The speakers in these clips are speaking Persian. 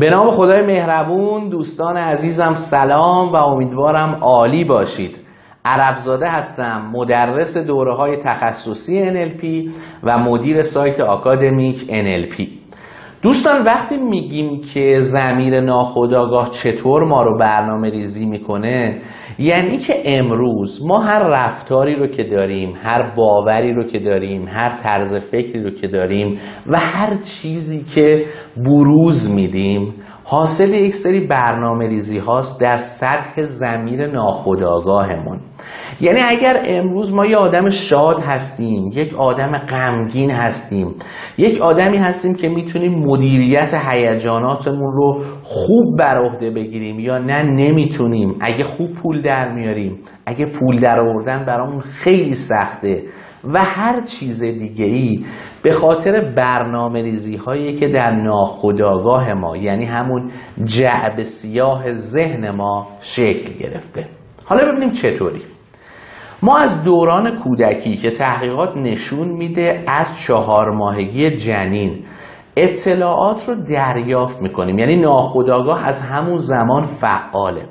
به نام خدای مهربون دوستان عزیزم سلام و امیدوارم عالی باشید. عربزاده هستم مدرس دوره های تخصصی NLP و مدیر سایت آکادمیک NLP دوستان وقتی میگیم که زمیر ناخداگاه چطور ما رو برنامه ریزی می‌کنه یعنی که امروز ما هر رفتاری رو که داریم هر باوری رو که داریم هر طرز فکری رو که داریم و هر چیزی که بروز میدیم حاصل یک سری برنامه ریزی هاست در سطح زمیر ناخودآگاهمون. یعنی اگر امروز ما یه آدم شاد هستیم یک آدم غمگین هستیم یک آدمی هستیم که می‌تونیم مدیریت هیجاناتمون رو خوب بر عهده بگیریم یا نه نمی‌تونیم. اگه خوب پول در میاریم اگه پول در آوردن برامون خیلی سخته. و هر چیز دیگه ای به خاطر برنامه ریزی هایی که در ناخودآگاه ما یعنی همون جعب سیاه ذهن ما شکل گرفته. حالا ببینیم چطوری. ما از دوران کودکی که تحقیقات نشون میده از چهار ماهگی جنین اطلاعات رو دریافت می‌کنیم. یعنی ناخودآگاه از همون زمان فعاله.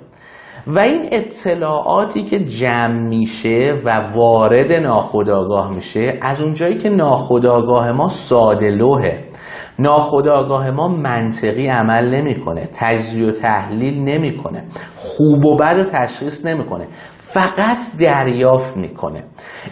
و این اطلاعاتی که جمع میشه و وارد ناخودآگاه میشه از اونجایی که ناخودآگاه ما ساده لوحه. ناخودآگاه ما منطقی عمل نمی‌کنه تجزیه و تحلیل نمی‌کنه خوب و بد و تشخیص نمی‌کنه فقط دریافت می‌کنه.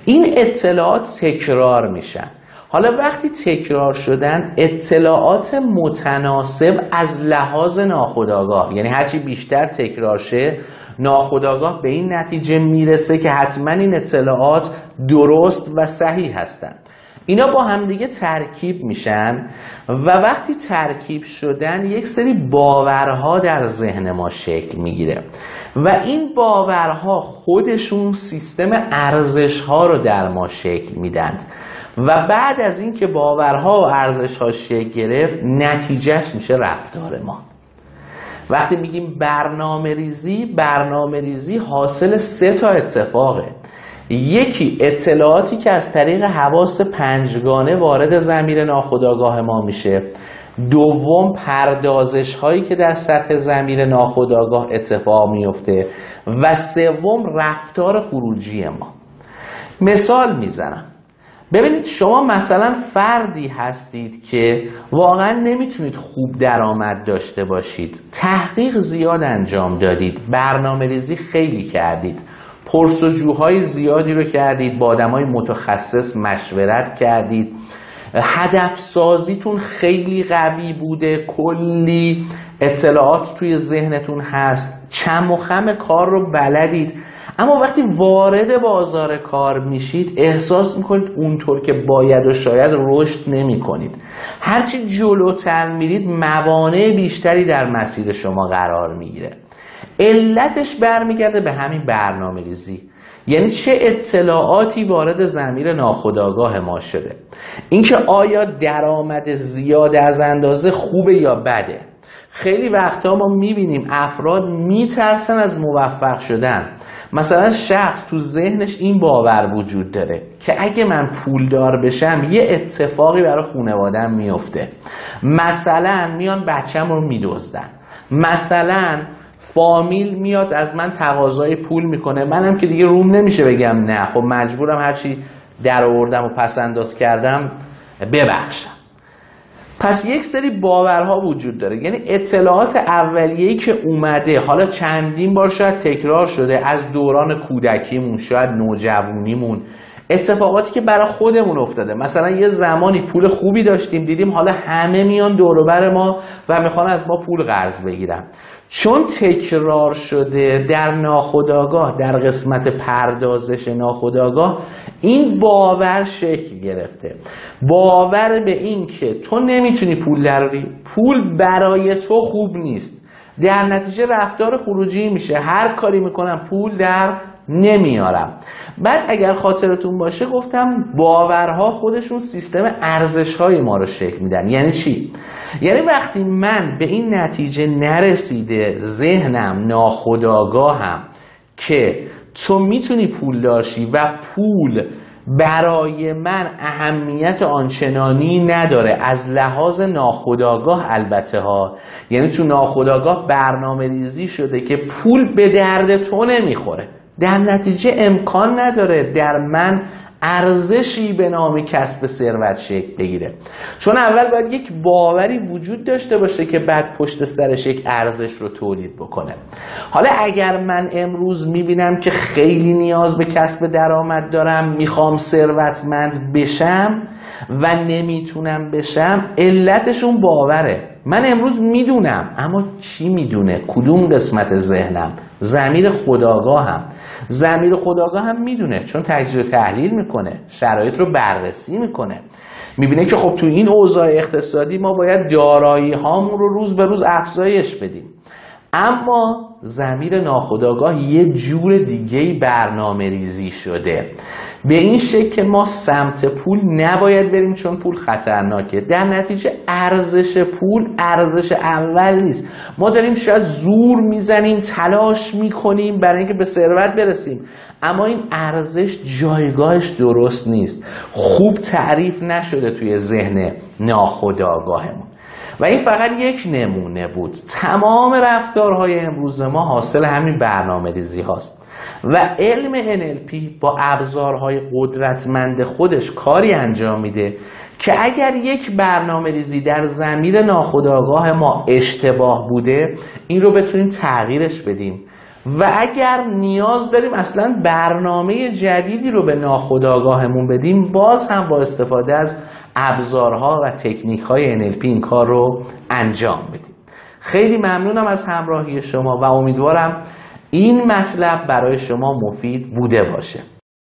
این اطلاعات تکرار میشن. حالا وقتی تکرار شدن اطلاعات متناسب از لحاظ ناخودآگاه یعنی هرچی بیشتر تکرار شه ناخودآگاه به این نتیجه می‌رسه که حتما این اطلاعات درست و صحیح هستند اینا با همدیگه ترکیب میشن و وقتی ترکیب شدن یک سری باورها در ذهن ما شکل می‌گیره و این باورها خودشون سیستم ارزشها رو در ما شکل میدند و بعد از اینکه باورها و ارزشها شکل گرفت نتیجهش میشه رفتار ما. وقتی میگیم برنامه ریزی برنامه ریزی حاصل سه تا اتفاقه. یکی اطلاعاتی که از طریق حواس پنجگانه وارد زمیر ناخودآگاه ما میشه. دوم پردازش هایی که در سطح زمیر ناخودآگاه اتفاق میفته و سوم رفتار خروجی ما. مثال می‌زنم. ببینید شما مثلا فردی هستید که واقعا نمی‌تونید خوب درآمد داشته باشید. تحقیق زیاد انجام دادید. برنامه ریزی خیلی کردید. پرسجوهای زیادی رو کردید با آدم های متخصص مشورت کردید. هدف سازیتون خیلی قوی بوده کلی اطلاعات توی ذهنتون هست چم و خم کار رو بلدید. اما وقتی وارد بازار کار میشید احساس می‌کنید اونطور که باید و شاید رشد نمی کنید هرچی جلوتر میرید موانع بیشتری در مسیر شما قرار می‌گیره. علتش برمیگرده به همین برنامه ریزی یعنی چه اطلاعاتی وارد زمیر ناخودآگاه ما شده. اینکه آیا درآمد زیاد از اندازه خوبه یا بده. خیلی وقتا ما می‌بینیم افراد میترسن از موفق شدن. مثلا شخص تو ذهنش این باور وجود داره که اگه من پولدار بشم یه اتفاقی برای خانوادم میفته مثلا میان بچم رو میدزدن. مثلا فامیل میاد از من تقاضای پول می‌کنه. منم که دیگه روم نمیشه بگم نه. خب مجبورم هرچی در آوردم و پس انداز کردم ببخشم. پس یک سری باورها وجود داره. یعنی اطلاعات اولیه‌ای که اومده حالا چندین بار شاید تکرار شده از دوران کودکیمون شاید نوجوانیمون اتفاقاتی که برای خودمون افتاده. مثلا یه زمانی پول خوبی داشتیم دیدیم حالا همه میان دوروبر ما و می‌خوان از ما پول قرض بگیرن. چون تکرار شده در ناخودآگاه در قسمت پردازش ناخودآگاه این باور شکل گرفته. باور به این که تو نمی‌تونی پول دراری پول برای تو خوب نیست. در نتیجه رفتار خروجی میشه. هر کاری می‌کنم پول در نمیارم. بعد اگر خاطرتون باشه گفتم باورها خودشون سیستم ارزش های ما رو شکل میدن. یعنی چی؟ یعنی وقتی من به این نتیجه نرسیده ذهنم ناخداگاهم که تو می‌تونی پول داشی و پول برای من اهمیت آنچنانی نداره از لحاظ ناخودآگاه البته ها. یعنی تو ناخودآگاه برنامه ریزی شده که پول به درد تو نمی‌خوره. در نتیجه امکان نداره در من ارزشی به نام کسب ثروت شکل بگیره. چون اول باید یک باوری وجود داشته باشه که بعد پشت سرش یک ارزش رو تولید بکنه. حالا اگر من امروز می‌بینم که خیلی نیاز به کسب درآمد دارم می‌خوام ثروتمند بشم و نمی‌تونم بشم علتشون باوره. من امروز می‌دونم اما چی می‌دونه؟ کدوم قسمت ذهنم؟ زمیر خداگاهم. زمیر خداگاه هم می‌دونه چون تجزیه و تحلیل می‌کنه شرایط رو بررسی می‌کنه. می‌بینه که خب تو این اوضاع اقتصادی ما باید دارایی هامون رو روز به روز افزایش بدیم. اما زمیر ناخداگاه یه جور دیگه برنامه ریزی شده. به این شکل که ما سمت پول نباید بریم چون پول خطرناکه. در نتیجه ارزش پول ارزش اول نیست. ما داریم شاید زور می‌زنیم تلاش می‌کنیم برای اینکه به ثروت برسیم. اما این ارزش جایگاهش درست نیست. خوب تعریف نشده توی ذهن ناخودآگاهمون. و این فقط یک نمونه بود. تمام رفتارهای امروز ما حاصل همین برنامه ریزی هاست. و علم NLP با ابزارهای قدرتمند خودش کاری انجام میده که اگر یک برنامه ریزی در زمیر ناخودآگاه ما اشتباه بوده این رو بتونیم تغییرش بدیم. و اگر نیاز داریم اصلا برنامه جدیدی رو به ناخودآگاهمون بدیم باز هم با استفاده از ابزارها و تکنیک های NLP این کار رو انجام بدیم. خیلی ممنونم از همراهی شما و امیدوارم این مطلب برای شما مفید بوده باشه.